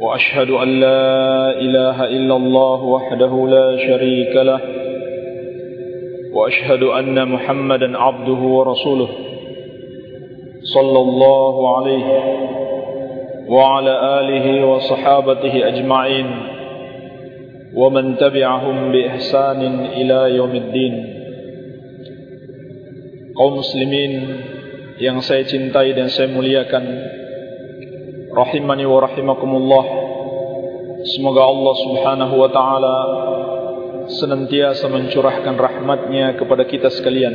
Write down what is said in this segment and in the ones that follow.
وأشهد أن لا إله إلا الله وحده لا شريك له وأشهد أن محمدا عبده ورسوله صلى الله عليه وعلى آله وصحابته أجمعين ومن تبعهم بإحسان إلى يوم الدين قوم muslimin yang saya cintai dan saya muliakan rahimani wa rahimakumullah. Semoga Allah Subhanahu wa taala senantiasa mencurahkan rahmatnya kepada kita sekalian.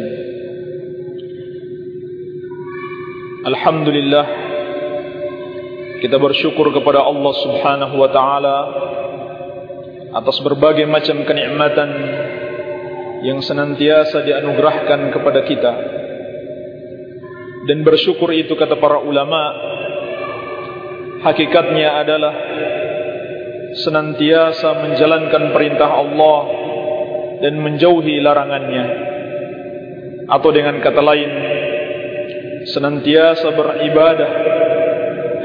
Alhamdulillah kita bersyukur kepada Allah Subhanahu wa taala atas berbagai macam kenikmatan yang senantiasa dianugerahkan kepada kita. Dan bersyukur itu kata para ulama hakikatnya adalah senantiasa menjalankan perintah Allah dan menjauhi larangannya. Atau dengan kata lain senantiasa beribadah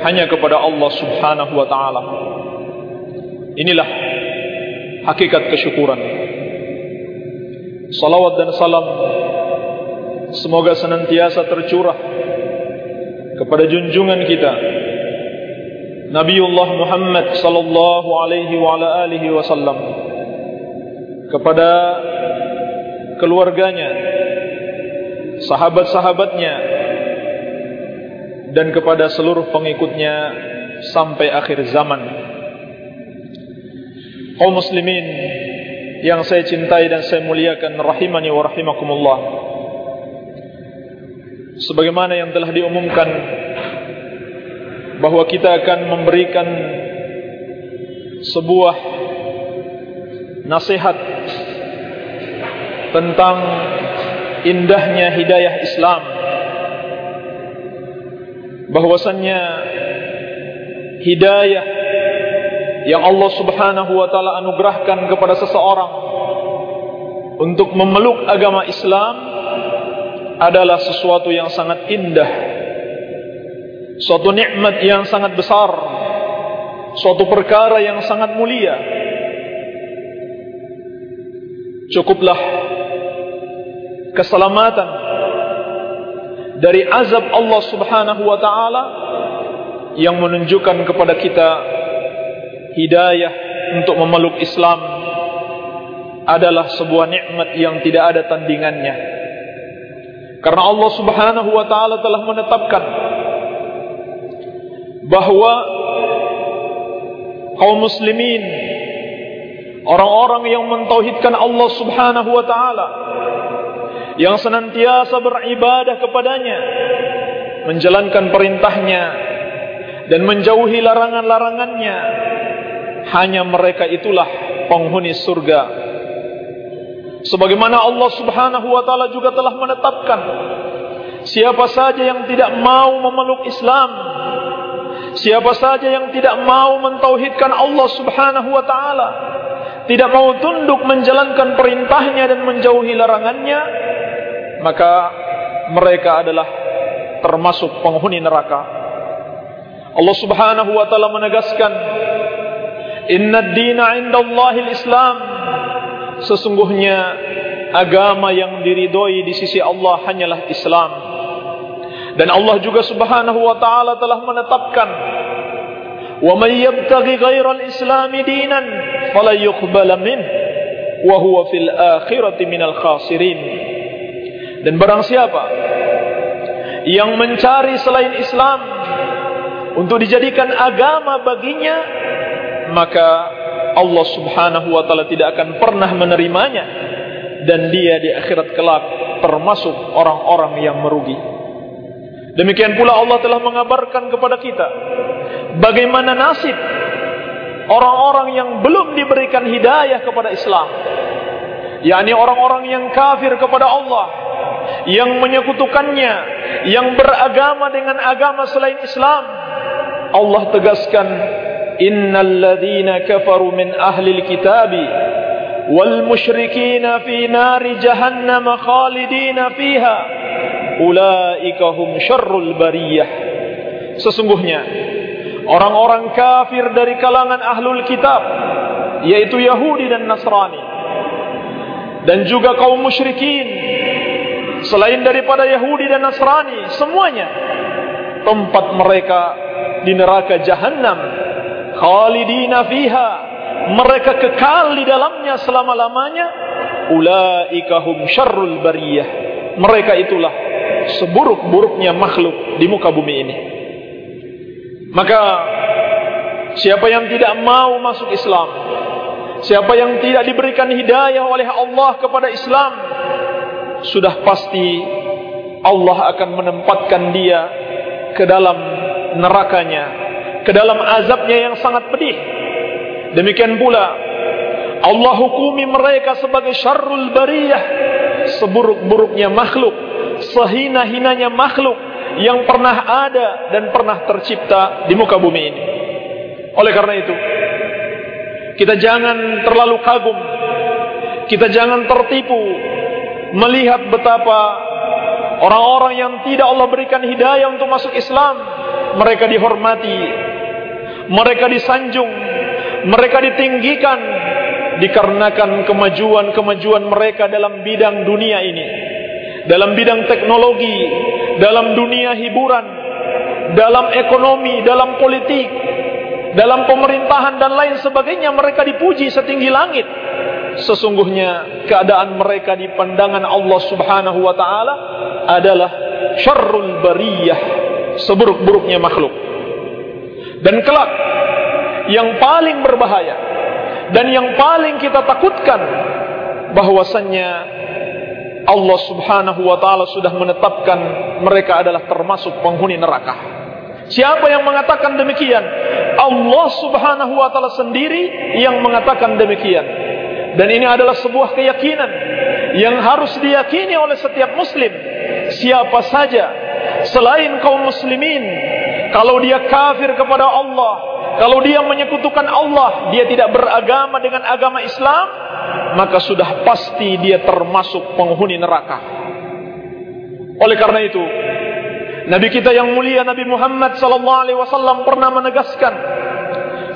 hanya kepada Allah Subhanahu wa taala. Inilah hakikat kesyukuran. Salawat dan salam semoga senantiasa tercurah kepada junjungan kita Nabiullah Muhammad sallallahu alaihi wa ala alihi wasallam kepada keluarganya sahabat-sahabatnya dan kepada seluruh pengikutnya sampai akhir zaman. Kaum muslimin yang saya cintai dan saya muliakan rahimani wa rahimakumullah. Sebagaimana yang telah diumumkan bahawa kita akan memberikan sebuah nasihat tentang indahnya hidayah Islam. Bahwasannya hidayah yang Allah Subhanahu wa taala anugerahkan kepada seseorang untuk memeluk agama Islam adalah sesuatu yang sangat indah suatu nikmat yang sangat besar. Suatu perkara yang sangat mulia. Cukuplah keselamatan dari azab Allah Subhanahu wa taala yang menunjukkan kepada kita hidayah untuk memeluk Islam adalah sebuah nikmat yang tidak ada tandingannya. Karena Allah Subhanahu wa taala telah menetapkan bahawa kaum muslimin orang-orang yang mentauhidkan Allah Subhanahu wa taala yang senantiasa beribadah kepadanya menjalankan perintahnya dan menjauhi larangan-larangannya hanya mereka itulah penghuni surga. Sebagaimana Allah Subhanahu wa taala juga telah menetapkan siapa saja yang tidak mau memeluk Islam Siapa saja yang tidak mau mentauhidkan Allah subhanahu wa ta'ala Tidak mau tunduk menjalankan perintahnya dan menjauhi larangannya Maka mereka adalah termasuk penghuni neraka. Allah subhanahu wa ta'ala menegaskan Inna dina inda Allahil Islam Sesungguhnya agama yang diridhoi di sisi Allah hanyalah Islam dan Allah juga Subhanahu wa taala telah menetapkan yabtaghi ghairal islam dinan fala yuqbal min wa huwa fil akhirati minal khasirin. Dan barang siapa yang mencari selain Islam untuk dijadikan agama baginya maka Allah Subhanahu wa taala tidak akan pernah menerimanya dan dia di akhirat kelak termasuk orang-orang yang merugi Demikian pula Allah telah mengabarkan kepada kita bagaimana nasib orang-orang yang belum diberikan hidayah kepada Islam. Yakni orang-orang yang kafir kepada Allah yang menyekutukannya yang beragama dengan agama selain Islam. Allah tegaskan innal ladzina kafaru min ahli alkitabi wal musyrikin fi nari jahannam khalidin fiha ulaika hum syarrul bariyah. Sesungguhnya orang-orang kafir dari kalangan ahlul kitab yaitu Yahudi dan Nasrani dan juga kaum musyrikin selain daripada Yahudi dan Nasrani semuanya tempat mereka di neraka jahanam khalidina fiha mereka kekal di dalamnya selama-lamanya ulaika hum syarrul bariyah. Mereka itulah seburuk-buruknya makhluk di muka bumi ini maka siapa yang tidak mau masuk Islam siapa yang tidak diberikan hidayah oleh Allah kepada Islam sudah pasti Allah akan menempatkan dia ke dalam nerakanya, ke dalam azabnya yang sangat pedih. Demikian pula Allah hukumi mereka sebagai syarrul bariyah, seburuk-buruknya makhluk, sehina-hinanya makhluk yang pernah ada dan pernah tercipta di muka bumi ini. Oleh karena itu, kita jangan terlalu kagum, kita jangan tertipu melihat betapa orang-orang yang tidak Allah berikan hidayah untuk masuk Islam, mereka dihormati, mereka disanjung, mereka ditinggikan dikarenakan kemajuan-kemajuan mereka dalam bidang dunia ini, dalam bidang teknologi, dalam dunia hiburan, dalam ekonomi, dalam politik, dalam pemerintahan dan lain sebagainya mereka dipuji setinggi langit. Sesungguhnya keadaan mereka di pandangan Allah Subhanahu wa taala adalah syarrul bariyah seburuk-buruknya makhluk. Dan kelak yang paling berbahaya dan yang paling kita takutkan bahwasannya Allah Subhanahu wa taala sudah menetapkan mereka adalah termasuk penghuni neraka Siapa yang mengatakan demikian? Allah Subhanahu wa taala sendiri yang mengatakan demikian. Dan ini adalah sebuah keyakinan yang harus diyakini oleh setiap muslim. Siapa saja selain kaum muslimin, kalau dia kafir kepada Allah, kalau dia menyekutukan Allah, dia tidak beragama dengan agama Islam, maka sudah pasti dia termasuk penghuni neraka. Oleh karena itu, Nabi kita yang mulia Nabi Muhammad sallallahu alaihi wasallam pernah menegaskan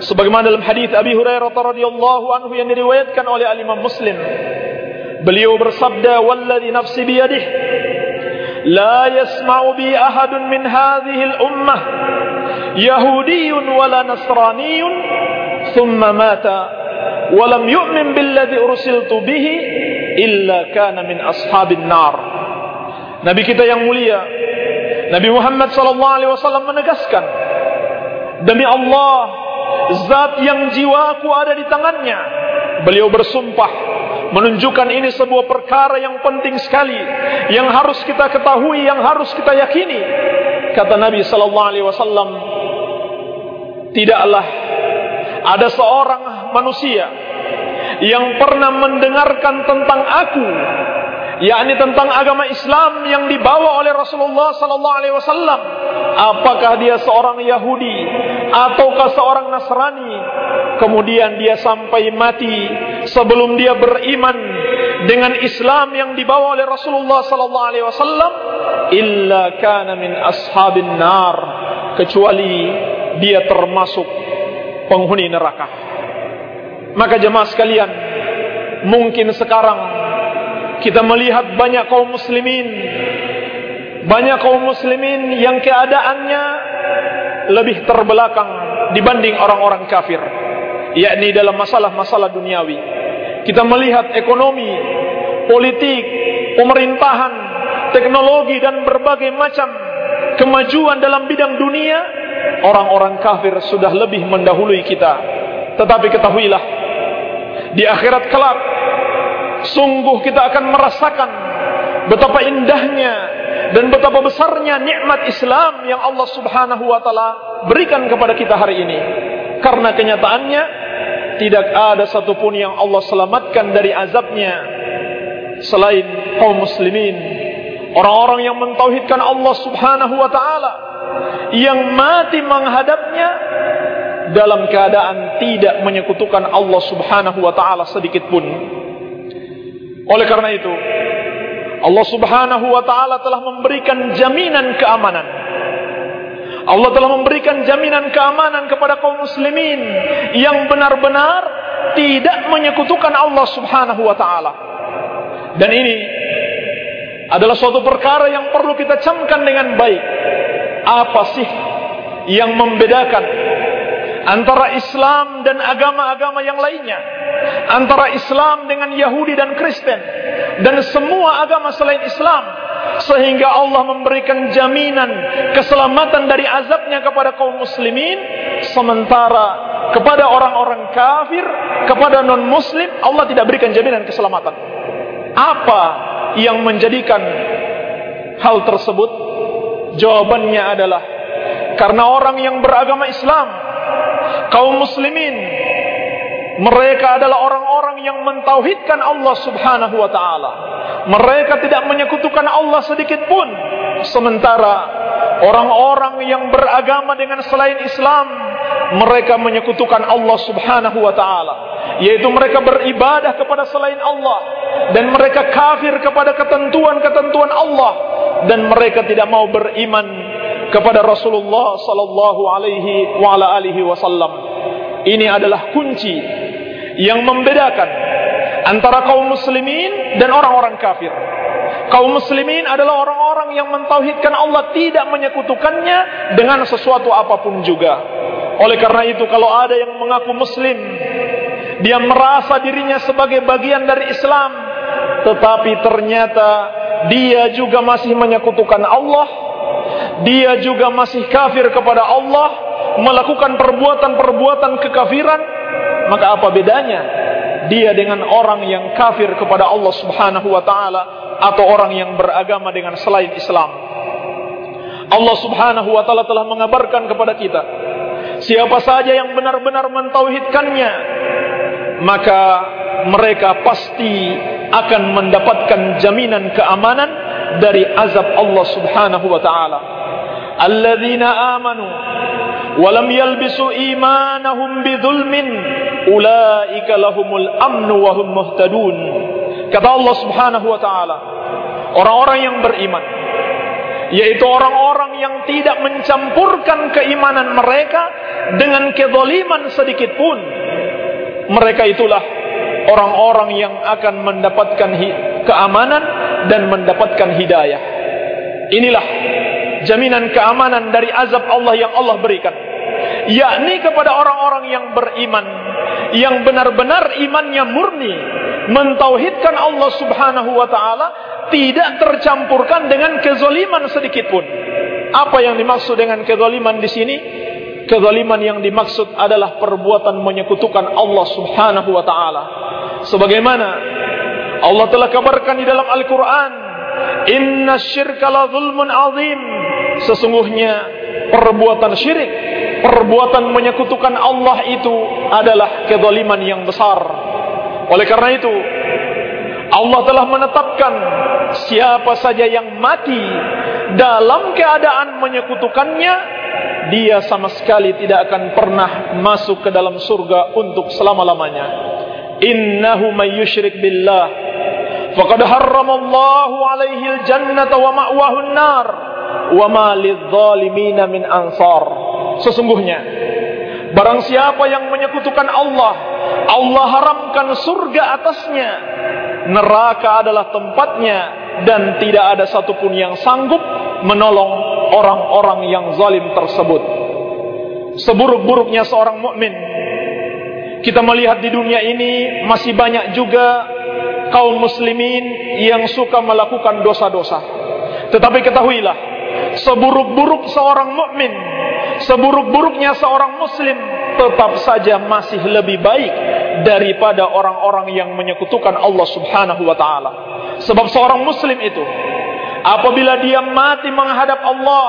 sebagaimana dalam hadis Abi Hurairah radhiyallahu anhu yang diriwayatkan oleh Imam Muslim beliau bersabda wallazi nafsi bi yasma'u bi ahadun min hadhihi al-ummah yahudiyyun wala nasraniyyun thumma mata wa lam yu'min billadhi ursiltu bihi illa kana min ashabin nar Nabi kita yang mulia Nabi Muhammad sallallahu alaihi wasallam menegaskan demi Allah Zat yang jiwaku ada di tangannya. Beliau bersumpah menunjukkan ini sebuah perkara yang penting sekali yang harus kita ketahui, yang harus kita yakini. Kata Nabi sallallahu alaihi wasallam, tidaklah ada seorang manusia yang pernah mendengarkan tentang aku yakni tentang agama Islam yang dibawa oleh Rasulullah sallallahu alaihi wasallam. Apakah dia seorang Yahudi ataukah seorang Nasrani? Kemudian dia sampai mati sebelum dia beriman dengan Islam yang dibawa oleh Rasulullah sallallahu alaihi wasallam. Illa kana min ashabin nar kecuali dia termasuk penghuni neraka. Maka jemaah sekalian mungkin sekarang kita melihat banyak kaum muslimin banyak kaum muslimin yang keadaannya lebih terbelakang dibanding orang-orang kafir yakni dalam masalah-masalah duniawi. Kita melihat ekonomi politik pemerintahan teknologi dan berbagai macam kemajuan dalam bidang dunia orang-orang kafir sudah lebih mendahului kita. Tetapi ketahuilah di akhirat kelak sungguh kita akan merasakan betapa indahnya dan betapa besarnya nikmat Islam yang Allah Subhanahu wa taala berikan kepada kita hari ini. Karena kenyataannya tidak ada satupun yang Allah selamatkan dari azabnya selain kaum muslimin. Orang-orang yang mentauhidkan Allah Subhanahu wa taala yang mati menghadapnya dalam keadaan tidak menyekutukan Allah Subhanahu wa taala sedikit pun. Oleh karena itu, Allah Subhanahu wa taala telah memberikan jaminan keamanan. Allah telah memberikan jaminan keamanan kepada kaum muslimin yang benar-benar tidak menyekutukan Allah Subhanahu wa taala. Dan ini adalah suatu perkara yang perlu kita camkan dengan baik. Apa sih yang membedakan antara Islam dan agama-agama yang lainnya, antara Islam dengan Yahudi dan Kristen, dan semua agama selain Islam, sehingga Allah memberikan jaminan keselamatan dari azabnya kepada kaum muslimin, sementara kepada orang-orang kafir, kepada non-muslim, Allah tidak berikan jaminan keselamatan. Apa yang menjadikan hal tersebut? Jawabannya adalah karena orang yang beragama Islam kaum muslimin mereka adalah orang-orang yang mentauhidkan Allah Subhanahu wa taala. Mereka tidak menyekutukan Allah sedikit pun. Sementara orang-orang yang beragama dengan selain Islam, mereka menyekutukan Allah Subhanahu wa taala, yaitu mereka beribadah kepada selain Allah dan mereka kafir kepada ketentuan-ketentuan Allah dan mereka tidak mau beriman kepada Rasulullah sallallahu alaihi wa ala alihi wasallam. Ini adalah kunci yang membedakan antara kaum muslimin dan orang-orang kafir. Kaum muslimin adalah orang-orang yang mentauhidkan Allah tidak menyekutukannya dengan sesuatu apapun juga. Oleh karena itu kalau ada yang mengaku muslim, dia merasa dirinya sebagai bagian dari Islam, tetapi ternyata dia juga masih menyekutukan Allah dia juga masih kafir kepada Allah, melakukan perbuatan-perbuatan kekafiran, maka apa bedanya dia dengan orang yang kafir kepada Allah Subhanahu wa taala atau orang yang beragama dengan selain Islam? Allah Subhanahu wa taala telah mengabarkan kepada kita, siapa saja yang benar-benar mentauhidkannya, maka mereka pasti akan mendapatkan jaminan keamanan dari azab Allah Subhanahu wa taala. Wa lam yalbisu imanahum bidzulmin ulaika lahumul amnu wa hum muhtadun. Kata Allah Subhanahu wa taala, orang-orang yang beriman yaitu orang-orang yang tidak mencampurkan keimanan mereka dengan kezaliman sedikit pun. Mereka itulah orang-orang yang akan mendapatkan keamanan dan mendapatkan hidayah. Inilah jaminan keamanan dari azab Allah yang Allah berikan. Yakni kepada orang-orang yang beriman. Yang benar-benar imannya murni. Mentauhidkan Allah subhanahu wa ta'ala. Tidak tercampurkan dengan kezaliman sedikit pun. Apa yang dimaksud dengan kezaliman di sini? Kezaliman yang dimaksud adalah perbuatan menyekutukan Allah subhanahu wa ta'ala. Sebagaimana Allah telah kabarkan di dalam Al-Quran. Inna syirka la zulmun azim. Sesungguhnya perbuatan syirik, perbuatan menyekutukan Allah itu adalah kezaliman yang besar. Oleh karena itu, Allah telah menetapkan siapa saja yang mati dalam keadaan menyekutukannya, dia sama sekali tidak akan pernah masuk ke dalam surga untuk selama-lamanya. Innahu may yushrik billah faqad harramallahu alaihi al-jannata wa ma'wahu an-nar wa ma lidh-dhalimin min ansar. Sesungguhnya barang siapa yang menyekutukan Allah, Allah haramkan surga atasnya. Neraka adalah tempatnya dan tidak ada satupun yang sanggup menolong orang-orang yang zalim tersebut. Seburuk-buruknya seorang mukmin kita melihat di dunia ini masih banyak juga kaum muslimin yang suka melakukan dosa-dosa. Tetapi ketahuilah, seburuk-buruk seorang mukmin, seburuk-buruknya seorang muslim tetap saja masih lebih baik daripada orang-orang yang menyekutukan Allah Subhanahu wa taala. Sebab seorang muslim itu apabila dia mati menghadap Allah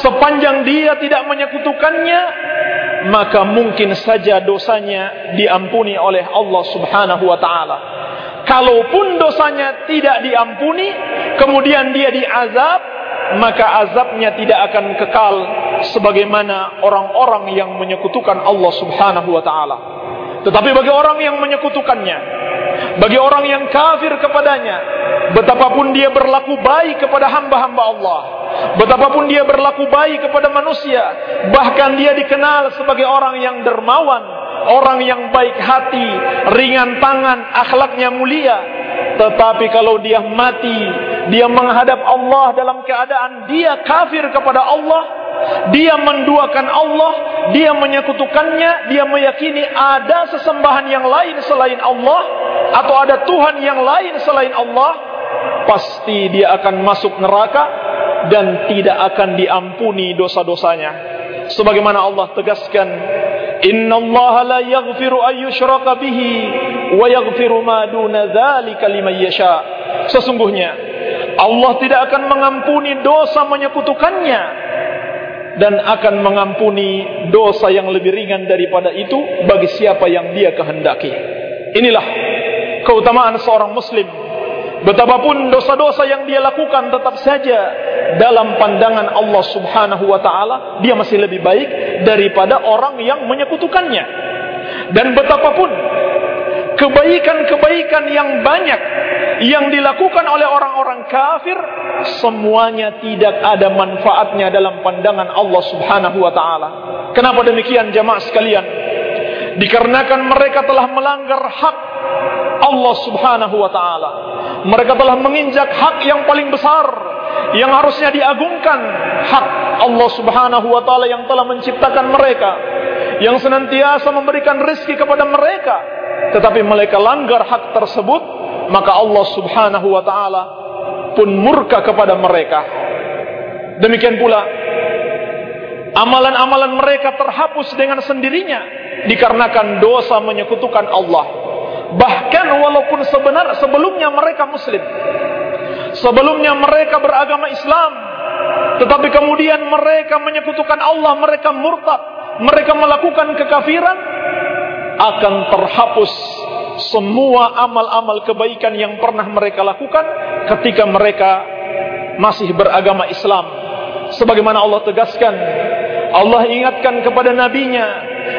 sepanjang dia tidak menyekutukannya maka mungkin saja dosanya diampuni oleh Allah Subhanahu wa taala. Kalaupun dosanya tidak diampuni, kemudian dia diazab, maka azabnya tidak akan kekal sebagaimana orang-orang yang menyekutukan Allah Subhanahu wa taala. Tetapi bagi orang yang menyekutukannya, bagi orang yang kafir kepadanya, betapapun dia berlaku baik kepada hamba-hamba Allah, betapapun dia berlaku baik kepada manusia, bahkan dia dikenal sebagai orang yang dermawan, orang yang baik hati, ringan tangan, akhlaknya mulia, tetapi kalau dia mati, dia menghadap Allah dalam keadaan dia kafir kepada Allah, dia menduakan Allah, dia menyekutukannya, dia meyakini ada sesembahan yang lain selain Allah atau ada Tuhan yang lain selain Allah, pasti dia akan masuk neraka dan tidak akan diampuni dosa-dosanya. Sebagaimana Allah tegaskan, Inna Allah la yaghfiru ayyushraka bihi wa yaghfiru ma duna dzalika liman yasha. Sesungguhnya Allah tidak akan mengampuni dosa menyekutukannya dan akan mengampuni dosa yang lebih ringan daripada itu bagi siapa yang dia kehendaki. Inilah keutamaan seorang muslim. Betapapun dosa-dosa yang dia lakukan tetap saja dalam pandangan Allah Subhanahu wa taala dia masih lebih baik daripada orang yang menyekutukannya. Dan betapapun kebaikan-kebaikan yang banyak yang dilakukan oleh orang-orang kafir semuanya tidak ada manfaatnya dalam pandangan Allah Subhanahu wa taala. Kenapa demikian jemaah sekalian? Dikarenakan mereka telah melanggar hak Allah Subhanahu wa taala. Mereka telah menginjak hak yang paling besar yang harusnya diagungkan, hak Allah Subhanahu wa taala yang telah menciptakan mereka, yang senantiasa memberikan rezeki kepada mereka, tetapi mereka langgar hak tersebut, maka Allah Subhanahu wa taala pun murka kepada mereka. Demikian pula amalan-amalan mereka terhapus dengan sendirinya dikarenakan dosa menyekutukan Allah. Bahkan walaupun sebenar sebelumnya mereka muslim. Sebelumnya mereka beragama Islam, tetapi kemudian mereka menyekutukan Allah, mereka murtad, mereka melakukan kekafiran akan terhapus semua amal-amal kebaikan yang pernah mereka lakukan ketika mereka masih beragama Islam. Sebagaimana Allah tegaskan, Allah ingatkan kepada nabinya,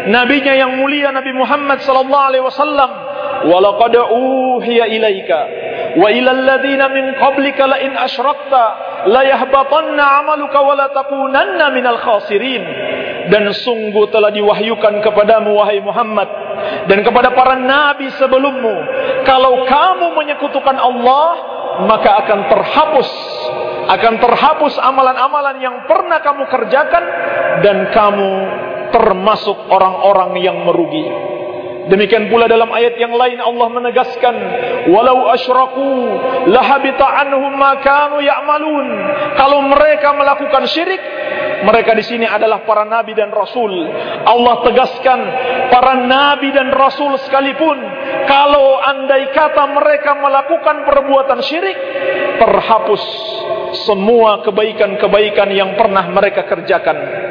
nabinya yang mulia Nabi Muhammad sallallahu alaihi wasallam, "Wa laqad uhiya ilaika wa ila alladziina min qablika la in asyrakta la yahbatanna 'amaluka wa la takunanna minal khasirin." Dan sungguh telah diwahyukan kepadamu wahai Muhammad dan kepada para nabi sebelummu kalau kamu menyekutukan Allah maka akan terhapus akan terhapus amalan-amalan yang pernah kamu kerjakan dan kamu termasuk orang-orang yang merugi demikian pula dalam ayat yang lain Allah menegaskan walau asyraku lahabita anhum ma kanu ya'malun kalau mereka melakukan syirik mereka di sini adalah para nabi dan rasul. Allah tegaskan para nabi dan rasul sekalipun kalau andai kata mereka melakukan perbuatan syirik terhapus semua kebaikan-kebaikan yang pernah mereka kerjakan.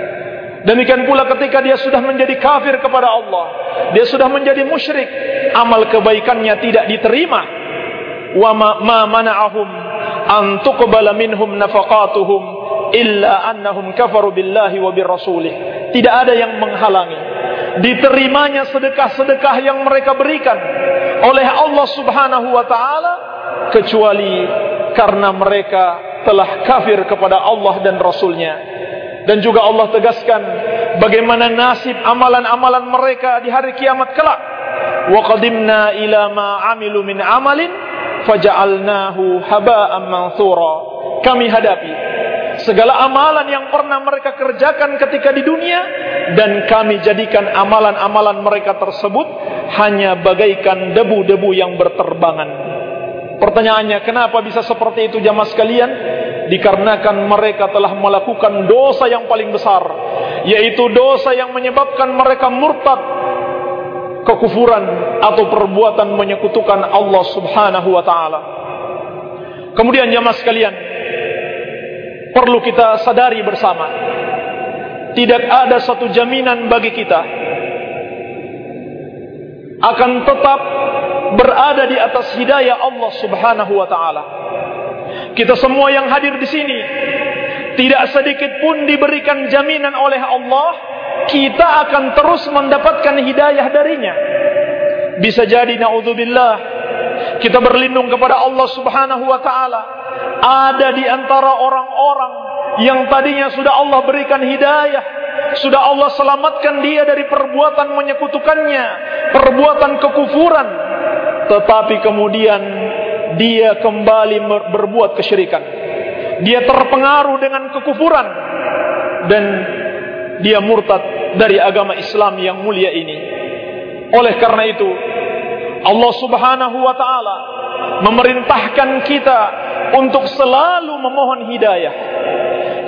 Demikian pula ketika dia sudah menjadi kafir kepada Allah, dia sudah menjadi musyrik, amal kebaikannya tidak diterima. Wa ma mana'ahum an tuqbala minhum nafaqatuhum illa annahum kafaru billahi wa birrasulih. Tidak ada yang menghalangi diterimanya sedekah-sedekah yang mereka berikan oleh Allah Subhanahu wa taala kecuali karena mereka telah kafir kepada Allah dan Rasulnya. Dan juga Allah tegaskan bagaimana nasib amalan-amalan mereka di hari kiamat kelak. Wa qadimna ila ma amilu min amalin faja'alnahu haba'an manthura. Kami hadapi segala amalan yang pernah mereka kerjakan ketika di dunia dan kami jadikan amalan-amalan mereka tersebut hanya bagaikan debu-debu yang berterbangan. Pertanyaannya, kenapa bisa seperti itu jamaah sekalian? Dikarenakan mereka telah melakukan dosa yang paling besar, yaitu dosa yang menyebabkan mereka murtad, kekufuran atau perbuatan menyekutukan Allah Subhanahu wa taala. Kemudian jamaah sekalian, perlu kita sadari bersama. Tidak ada satu jaminan bagi kita akan tetap berada di atas hidayah Allah Subhanahu wa taala. Kita semua yang hadir di sini tidak sedikit pun diberikan jaminan oleh Allah kita akan terus mendapatkan hidayah darinya. Bisa jadi naudzubillah kita berlindung kepada Allah Subhanahu wa taala ada di antara orang-orang yang tadinya sudah Allah berikan hidayah sudah Allah selamatkan dia dari perbuatan menyekutukannya perbuatan kekufuran tetapi kemudian dia kembali berbuat kesyirikan. Dia terpengaruh dengan kekufuran. Dan dia murtad dari agama Islam yang mulia ini. Oleh karena itu Allah subhanahu wa ta'ala memerintahkan kita untuk selalu memohon hidayah.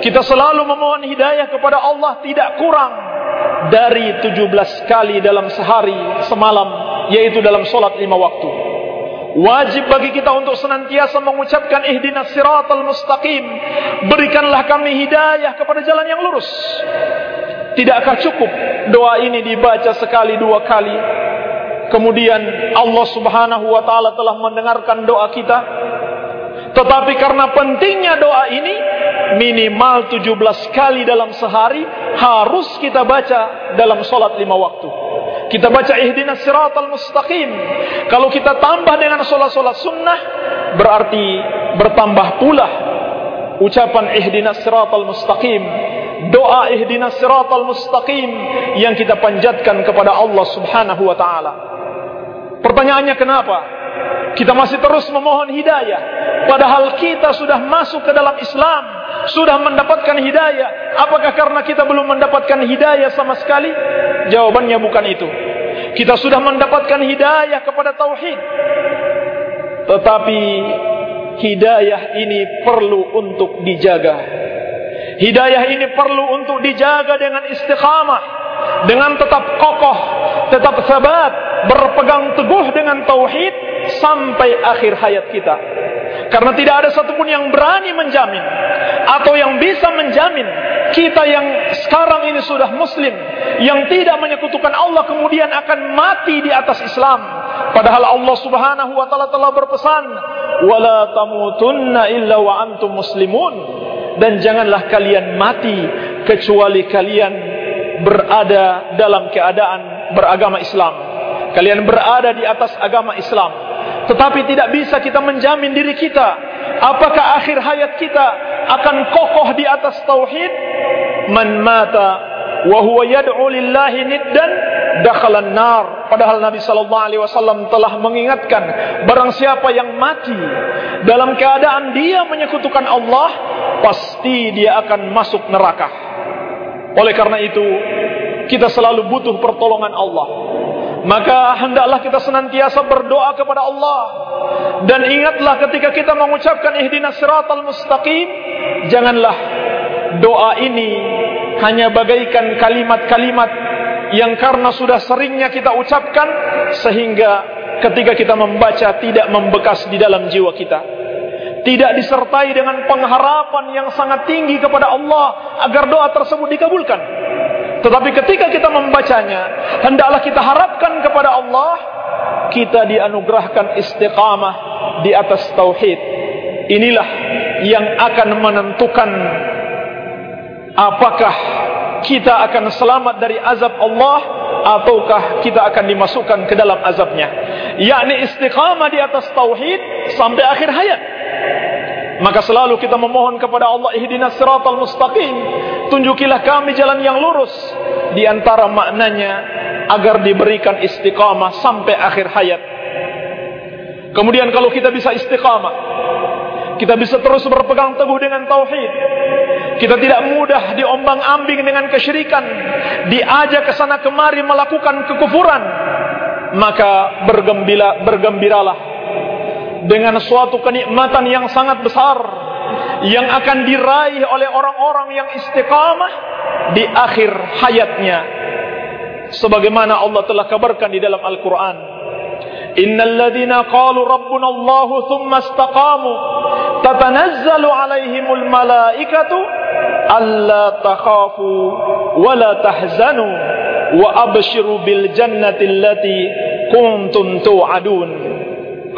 Kita selalu memohon hidayah kepada Allah tidak kurang dari 17 kali dalam sehari semalam yaitu dalam solat lima waktu wajib bagi kita untuk senantiasa mengucapkan ihdinas siratal mustaqim. Berikanlah kami hidayah kepada jalan yang lurus. Tidakkah cukup doa ini dibaca sekali dua kali? Kemudian Allah subhanahu wa ta'ala telah mendengarkan doa kita. Tetapi karena pentingnya doa ini minimal 17 kali dalam sehari harus kita baca dalam solat lima waktu kita baca ihdinas siratal mustaqim. Kalau kita tambah dengan solat-solat sunnah berarti bertambah pula ucapan ihdinas siratal mustaqim. Doa ihdinas siratal mustaqim yang kita panjatkan kepada Allah subhanahu wa ta'ala. Pertanyaannya kenapa? Kita masih terus memohon hidayah. Padahal kita sudah masuk ke dalam Islam. Sudah mendapatkan hidayah. Apakah karena kita belum mendapatkan hidayah sama sekali? Jawabannya bukan itu. Kita sudah mendapatkan hidayah kepada Tauhid. Tetapi hidayah ini perlu untuk dijaga. Hidayah ini perlu untuk dijaga dengan istiqamah. Dengan tetap kokoh. Tetap sabat berpegang teguh dengan tauhid sampai akhir hayat kita. Karena tidak ada satupun yang berani menjamin atau yang bisa menjamin kita yang sekarang ini sudah muslim yang tidak menyekutukan Allah kemudian akan mati di atas Islam. Padahal Allah Subhanahu wa taala telah berpesan, "Wala tamutunna illa wa antum muslimun." Dan janganlah kalian mati kecuali kalian berada dalam keadaan beragama Islam. Kalian berada di atas agama Islam. Tetapi tidak bisa kita menjamin diri kita. Apakah akhir hayat kita akan kokoh di atas tauhid? Man mata wa huwa yad'u lillahi niddan dakhalan nar. Padahal Nabi sallallahu alaihi wasallam telah mengingatkan barang siapa yang mati dalam keadaan dia menyekutukan Allah, pasti dia akan masuk neraka. Oleh karena itu, kita selalu butuh pertolongan Allah. Maka hendaklah kita senantiasa berdoa kepada Allah dan ingatlah ketika kita mengucapkan ihdinas siratal mustaqim janganlah doa ini hanya bagaikan kalimat-kalimat yang karena sudah seringnya kita ucapkan sehingga ketika kita membaca tidak membekas di dalam jiwa kita tidak disertai dengan pengharapan yang sangat tinggi kepada Allah agar doa tersebut dikabulkan tetapi ketika kita membacanya, hendaklah kita harapkan kepada Allah, kita dianugerahkan istiqamah di atas tauhid. Inilah yang akan menentukan apakah kita akan selamat dari azab Allah ataukah kita akan dimasukkan ke dalam azabnya. Yakni istiqamah di atas tauhid sampai akhir hayat. Maka selalu kita memohon kepada Allah ihdinas siratal mustaqim. Tunjukilah kami jalan yang lurus di antara maknanya agar diberikan istiqamah sampai akhir hayat. Kemudian kalau kita bisa istiqamah kita bisa terus berpegang teguh dengan tauhid kita tidak mudah diombang-ambing dengan kesyirikan diajak ke sana kemari melakukan kekufuran maka bergembira bergembiralah dengan suatu kenikmatan yang sangat besar yang akan diraih oleh orang-orang yang istiqamah di akhir hayatnya. Sebagaimana Allah telah kabarkan di dalam Al-Qur'an. Innal ladzina qalu rabbuna Allah thumma istaqamu tatanazzalu alaihimul malaikatu alla takhafu wa la tahzanu wa abshiru bil jannati allati kuntum tu'adun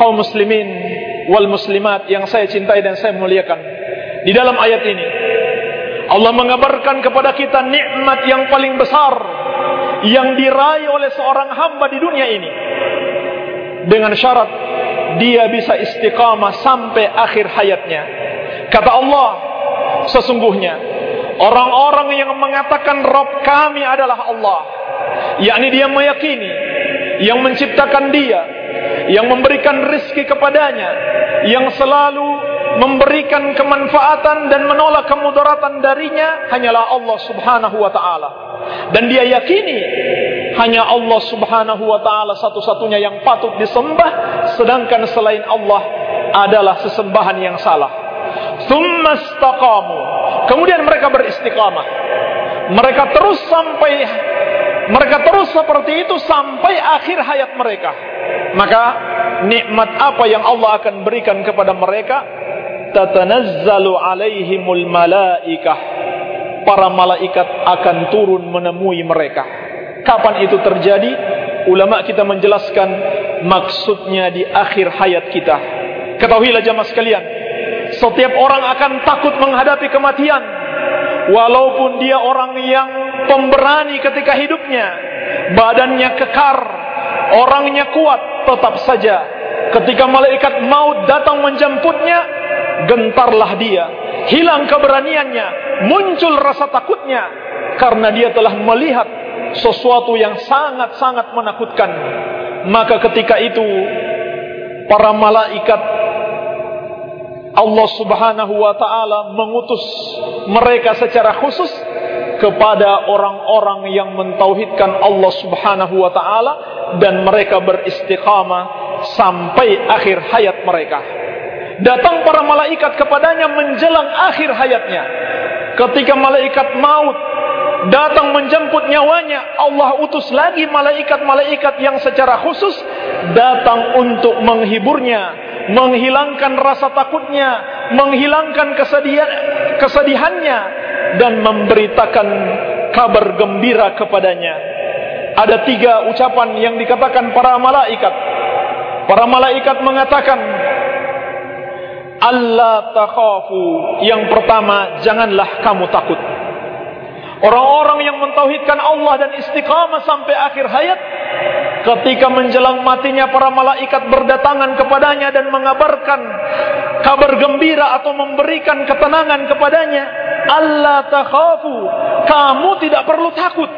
kaum muslimin wal muslimat yang saya cintai dan saya muliakan. Di dalam ayat ini Allah mengabarkan kepada kita nikmat yang paling besar yang diraih oleh seorang hamba di dunia ini. Dengan syarat dia bisa istiqamah sampai akhir hayatnya. Kata Allah, sesungguhnya orang-orang yang mengatakan Rob kami adalah Allah, yakni dia meyakini yang menciptakan dia, yang memberikan rizki kepadanya, yang selalu memberikan kemanfaatan dan menolak kemudaratan darinya hanyalah Allah Subhanahu wa taala. Dan dia yakini hanya Allah Subhanahu wa taala satu-satunya yang patut disembah sedangkan selain Allah adalah sesembahan yang salah. Tsumastaqamu. Kemudian mereka beristiqamah. Mereka terus sampai mereka terus seperti itu sampai akhir hayat mereka. Maka nikmat apa yang Allah akan berikan kepada mereka? Tatanazzalu alaihimul malaikah. Para malaikat akan turun menemui mereka. Kapan itu terjadi? Ulama kita menjelaskan maksudnya di akhir hayat kita. Ketahuilah jamaah sekalian, setiap orang akan takut menghadapi kematian. Walaupun dia orang yang pemberani ketika hidupnya, badannya kekar, orangnya kuat, tetap saja. Ketika malaikat maut datang menjemputnya, gentarlah dia, hilang keberaniannya, muncul rasa takutnya. Karena dia telah melihat sesuatu yang sangat-sangat menakutkan. Maka ketika itu para malaikat Allah Subhanahu wa taala mengutus mereka secara khusus kepada orang-orang yang mentauhidkan Allah Subhanahu wa taala dan mereka beristiqamah sampai akhir hayat mereka. Datang para malaikat kepadanya menjelang akhir hayatnya. Ketika malaikat maut datang menjemput nyawanya, Allah utus lagi malaikat-malaikat yang secara khusus datang untuk menghiburnya, menghilangkan rasa takutnya, menghilangkan kesedihan, kesedihannya dan memberitakan kabar gembira kepadanya. Ada tiga ucapan yang dikatakan para malaikat. Para malaikat mengatakan, Allah takhafu. Yang pertama, janganlah kamu takut. Orang-orang yang mentauhidkan Allah dan istiqamah sampai akhir hayat ketika menjelang matinya para malaikat berdatangan kepadanya dan mengabarkan kabar gembira atau memberikan ketenangan kepadanya Allah takhafu kamu tidak perlu takut.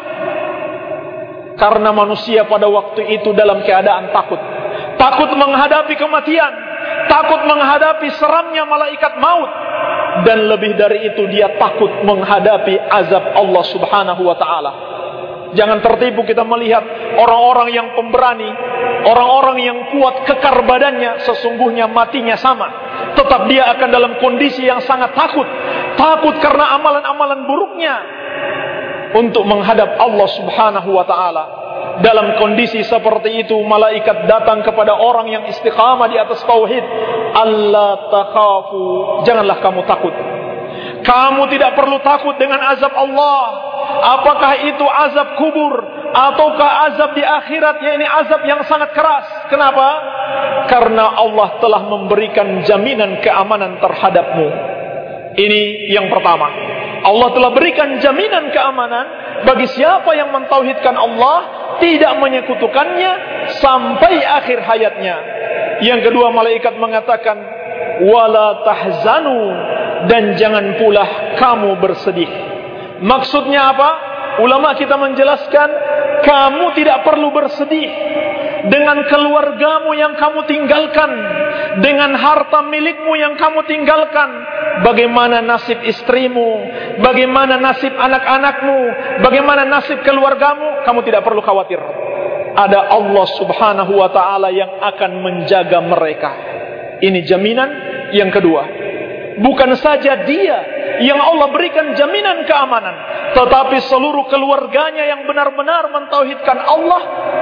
Karena manusia pada waktu itu dalam keadaan takut. Takut menghadapi kematian takut menghadapi seramnya malaikat maut dan lebih dari itu dia takut menghadapi azab Allah Subhanahu wa taala. Jangan tertipu kita melihat orang-orang yang pemberani, orang-orang yang kuat kekar badannya sesungguhnya matinya sama. Tetap dia akan dalam kondisi yang sangat takut. Takut karena amalan-amalan buruknya untuk menghadap Allah Subhanahu wa taala. Dalam kondisi seperti itu malaikat datang kepada orang yang istiqamah di atas tauhid. Allah takhafu, janganlah kamu takut. Kamu tidak perlu takut dengan azab Allah. Apakah itu azab kubur ataukah azab di akhirat yakni azab yang sangat keras? Kenapa? Karena Allah telah memberikan jaminan keamanan terhadapmu. Ini yang pertama. Allah telah berikan jaminan keamanan bagi siapa yang mentauhidkan Allah tidak menyekutukannya sampai akhir hayatnya. Yang kedua malaikat mengatakan wala tahzanu dan jangan pula kamu bersedih. Maksudnya apa? Ulama kita menjelaskan kamu tidak perlu bersedih dengan keluargamu yang kamu tinggalkan, dengan harta milikmu yang kamu tinggalkan, bagaimana nasib istrimu, bagaimana nasib anak-anakmu, bagaimana nasib keluargamu, kamu tidak perlu khawatir. Ada Allah Subhanahu wa taala yang akan menjaga mereka. Ini jaminan yang kedua. Bukan saja dia yang Allah berikan jaminan keamanan, tetapi seluruh keluarganya yang benar-benar mentauhidkan Allah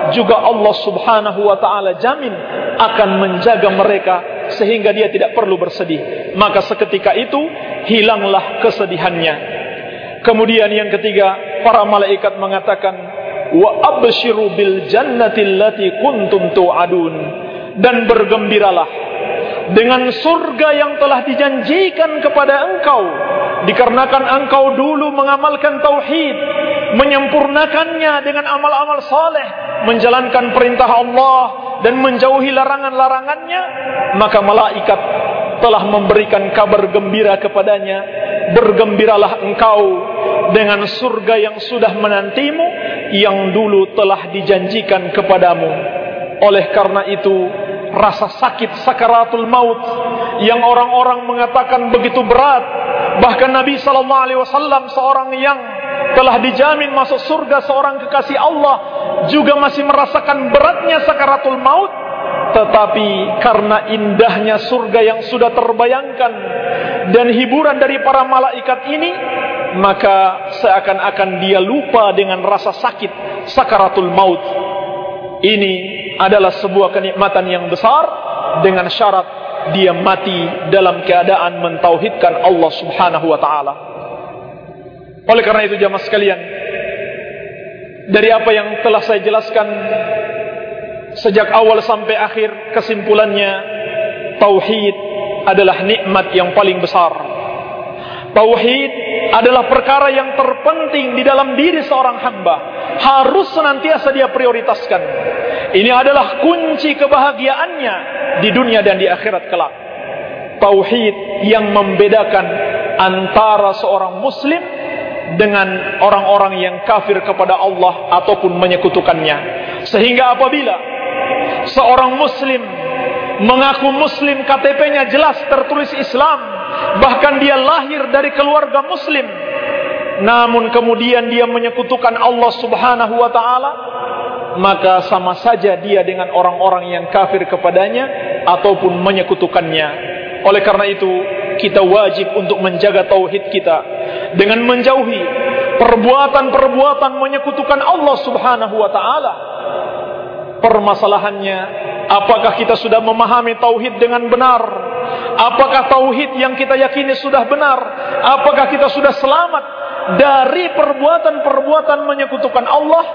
juga Allah Subhanahu wa taala jamin akan menjaga mereka sehingga dia tidak perlu bersedih. Maka seketika itu hilanglah kesedihannya. Kemudian yang ketiga, para malaikat mengatakan, "Wa abshiru bil jannati allati kuntum tu'adun." Dan bergembiralah dengan surga yang telah dijanjikan kepada engkau dikarenakan engkau dulu mengamalkan tauhid menyempurnakannya dengan amal-amal saleh menjalankan perintah Allah dan menjauhi larangan-larangannya maka malaikat telah memberikan kabar gembira kepadanya bergembiralah engkau dengan surga yang sudah menantimu yang dulu telah dijanjikan kepadamu. Oleh karena itu rasa sakit sakaratul maut yang orang-orang mengatakan begitu berat. Bahkan Nabi sallallahu alaihi wasallam seorang yang telah dijamin masuk surga seorang kekasih Allah juga masih merasakan beratnya sakaratul maut. Tetapi karena indahnya surga yang sudah terbayangkan dan hiburan dari para malaikat ini maka seakan-akan dia lupa dengan rasa sakit sakaratul maut. Ini adalah sebuah kenikmatan yang besar dengan syarat dia mati dalam keadaan mentauhidkan Allah Subhanahu wa taala. Oleh karena itu jemaah sekalian, dari apa yang telah saya jelaskan sejak awal sampai akhir kesimpulannya tauhid adalah nikmat yang paling besar. Tauhid adalah perkara yang terpenting di dalam diri seorang hamba. Harus senantiasa dia prioritaskan. Ini adalah kunci kebahagiaannya di dunia dan di akhirat kelak. Tauhid yang membedakan antara seorang muslim dengan orang-orang yang kafir kepada Allah ataupun menyekutukannya. Sehingga apabila seorang muslim mengaku muslim KTP-nya jelas tertulis Islam, bahkan dia lahir dari keluarga muslim, namun kemudian dia menyekutukan Allah Subhanahu wa taala, maka sama saja dia dengan orang-orang yang kafir kepadanya ataupun menyekutukannya. Oleh karena itu, kita wajib untuk menjaga tauhid kita dengan menjauhi perbuatan-perbuatan menyekutukan Allah Subhanahu wa taala. Permasalahannya, apakah kita sudah memahami tauhid dengan benar? Apakah tauhid yang kita yakini sudah benar? Apakah kita sudah selamat dari perbuatan-perbuatan menyekutukan Allah?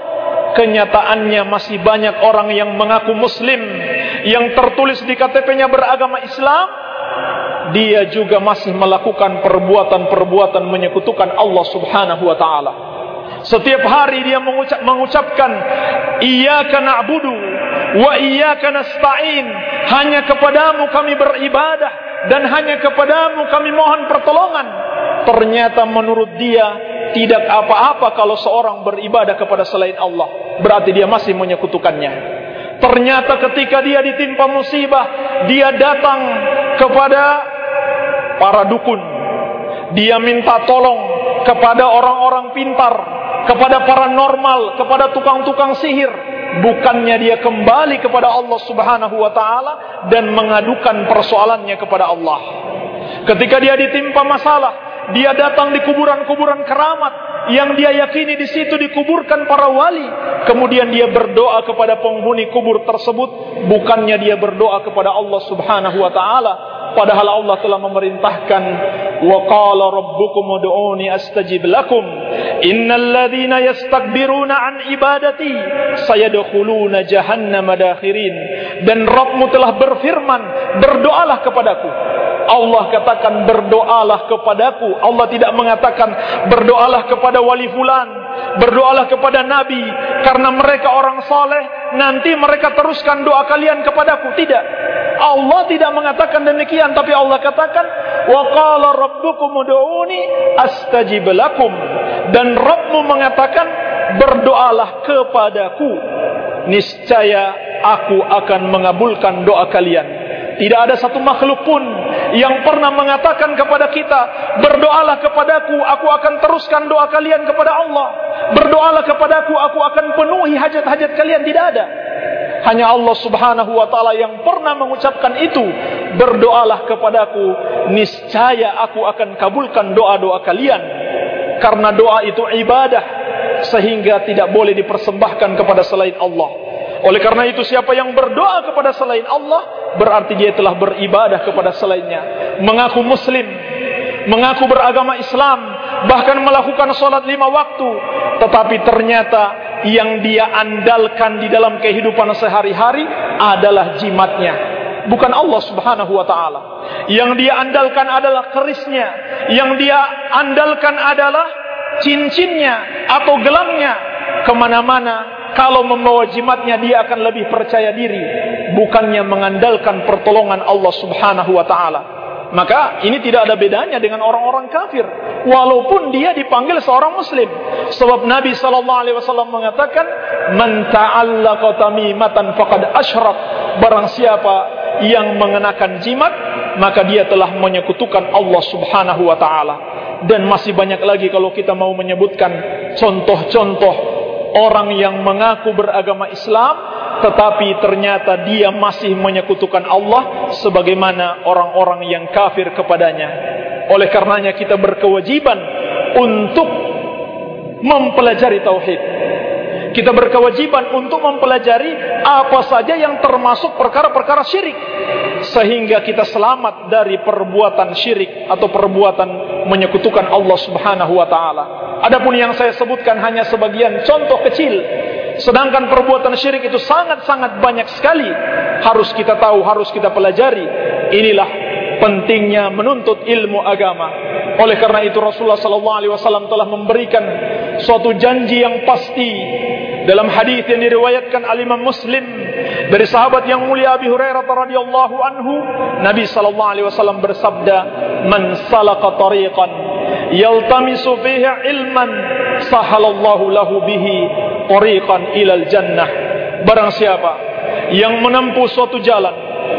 kenyataannya masih banyak orang yang mengaku muslim yang tertulis di KTP-nya beragama Islam dia juga masih melakukan perbuatan-perbuatan menyekutukan Allah Subhanahu wa taala setiap hari dia mengucap, mengucapkan iyyaka na'budu wa iyyaka nasta'in hanya kepadamu kami beribadah dan hanya kepadamu kami mohon pertolongan ternyata menurut dia tidak apa-apa kalau seorang beribadah kepada selain Allah. Berarti dia masih menyekutukannya. Ternyata ketika dia ditimpa musibah, dia datang kepada para dukun. Dia minta tolong kepada orang-orang pintar, kepada paranormal, kepada tukang-tukang sihir. Bukannya dia kembali kepada Allah subhanahu wa ta'ala dan mengadukan persoalannya kepada Allah. Ketika dia ditimpa masalah, dia datang di kuburan-kuburan keramat yang dia yakini di situ dikuburkan para wali. Kemudian dia berdoa kepada penghuni kubur tersebut, bukannya dia berdoa kepada Allah Subhanahu wa taala, padahal Allah telah memerintahkan wa qala rabbukum ud'uni astajib lakum. Innal ladzina yastakbiruna an ibadati sayadkhuluna jahannama dakhirin. Dan Rabbmu telah berfirman berdoalah kepadaku Allah katakan berdoalah kepadaku. Allah tidak mengatakan berdoalah kepada wali fulan, berdoalah kepada nabi karena mereka orang saleh, nanti mereka teruskan doa kalian kepadaku. Tidak. Allah tidak mengatakan demikian tapi Allah katakan wa qala rabbukum ud'uni astajib lakum dan Rabbmu mengatakan berdoalah kepadaku niscaya aku akan mengabulkan doa kalian tidak ada satu makhluk pun yang pernah mengatakan kepada kita, berdoalah kepadaku, aku akan teruskan doa kalian kepada Allah. Berdoalah kepadaku, aku akan penuhi hajat-hajat kalian. Tidak ada. Hanya Allah subhanahu wa ta'ala yang pernah mengucapkan itu. Berdoalah kepadaku, niscaya aku akan kabulkan doa-doa kalian. Karena doa itu ibadah. Sehingga tidak boleh dipersembahkan kepada selain Allah. Oleh karena itu siapa yang berdoa kepada selain Allah berarti dia telah beribadah kepada selainnya. Mengaku muslim, mengaku beragama Islam, bahkan melakukan solat lima waktu, tetapi ternyata yang dia andalkan di dalam kehidupan sehari-hari adalah jimatnya, bukan Allah Subhanahu wa taala. Yang dia andalkan adalah kerisnya, yang dia andalkan adalah cincinnya atau gelamnya kemana-mana kalau membawa jimatnya dia akan lebih percaya diri. Bukannya mengandalkan pertolongan Allah Subhanahu wa taala. Maka ini tidak ada bedanya dengan orang-orang kafir. Walaupun dia dipanggil seorang muslim. Sebab Nabi sallallahu alaihi wasallam mengatakan man ta'allaqa tamimatan faqad asyrak. Barang siapa yang mengenakan jimat maka dia telah menyekutukan Allah Subhanahu wa taala. Dan masih banyak lagi kalau kita mau menyebutkan contoh-contoh orang yang mengaku beragama Islam tetapi ternyata dia masih menyekutukan Allah sebagaimana orang-orang yang kafir kepadanya. Oleh karenanya kita berkewajiban untuk mempelajari tauhid kita berkewajiban untuk mempelajari apa saja yang termasuk perkara-perkara syirik sehingga kita selamat dari perbuatan syirik atau perbuatan menyekutukan Allah Subhanahu wa taala Adapun yang saya sebutkan hanya sebagian contoh kecil. Sedangkan perbuatan syirik itu sangat-sangat banyak sekali. Harus kita tahu, harus kita pelajari. Inilah pentingnya menuntut ilmu agama. Oleh karena itu Rasulullah sallallahu alaihi wasallam telah memberikan suatu janji yang pasti dalam hadis yang diriwayatkan oleh Imam Muslim dari sahabat yang mulia Abi Hurairah radhiyallahu anhu, Nabi sallallahu alaihi wasallam bersabda, "Man salaka tariqan yaltamisu fihi ilman sahalallahu lahu bihi tariqan ilal jannah. Barang siapa yang menempuh suatu jalan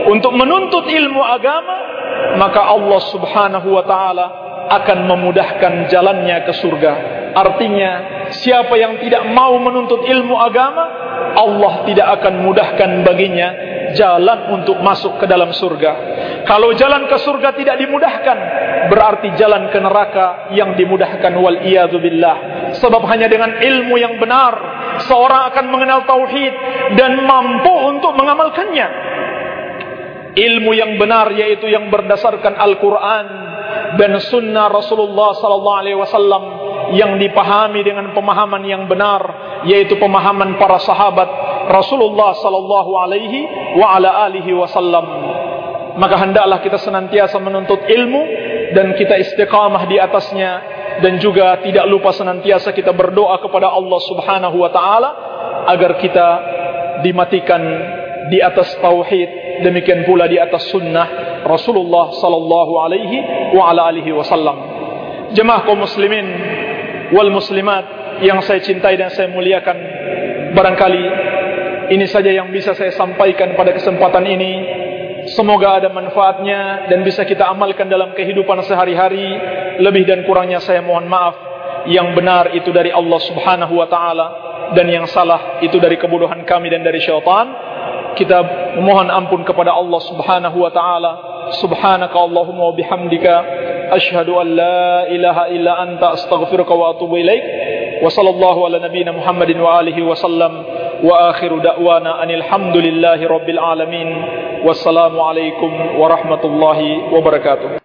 untuk menuntut ilmu agama maka Allah Subhanahu wa taala akan memudahkan jalannya ke surga artinya siapa yang tidak mau menuntut ilmu agama Allah tidak akan mudahkan baginya jalan untuk masuk ke dalam surga. Kalau jalan ke surga tidak dimudahkan, berarti jalan ke neraka yang dimudahkan wal billah. Sebab hanya dengan ilmu yang benar seorang akan mengenal tauhid dan mampu untuk mengamalkannya. Ilmu yang benar yaitu yang berdasarkan Al-Qur'an dan sunnah Rasulullah sallallahu alaihi wasallam yang dipahami dengan pemahaman yang benar yaitu pemahaman para sahabat Rasulullah sallallahu alaihi wa ala alihi wasallam. Maka hendaklah kita senantiasa menuntut ilmu dan kita istiqamah di atasnya dan juga tidak lupa senantiasa kita berdoa kepada Allah Subhanahu wa taala agar kita dimatikan di atas tauhid demikian pula di atas sunnah Rasulullah sallallahu alaihi wa ala alihi wasallam. Jemaah kaum muslimin wal muslimat yang saya cintai dan saya muliakan barangkali ini saja yang bisa saya sampaikan pada kesempatan ini. Semoga ada manfaatnya dan bisa kita amalkan dalam kehidupan sehari-hari. Lebih dan kurangnya saya mohon maaf. Yang benar itu dari Allah subhanahu wa ta'ala. Dan yang salah itu dari kebodohan kami dan dari syaitan. Kita memohon ampun kepada Allah subhanahu wa ta'ala Subhanaka Allahumma wa bihamdika. Ashhadu an la ilaha illa anta astaghfiruka wa atubu ilaik. Wa sallallahu ala nabina Muhammadin wa alihi wa sallam. وآخر دعوانا أن الحمد لله رب العالمين والسلام عليكم ورحمة الله وبركاته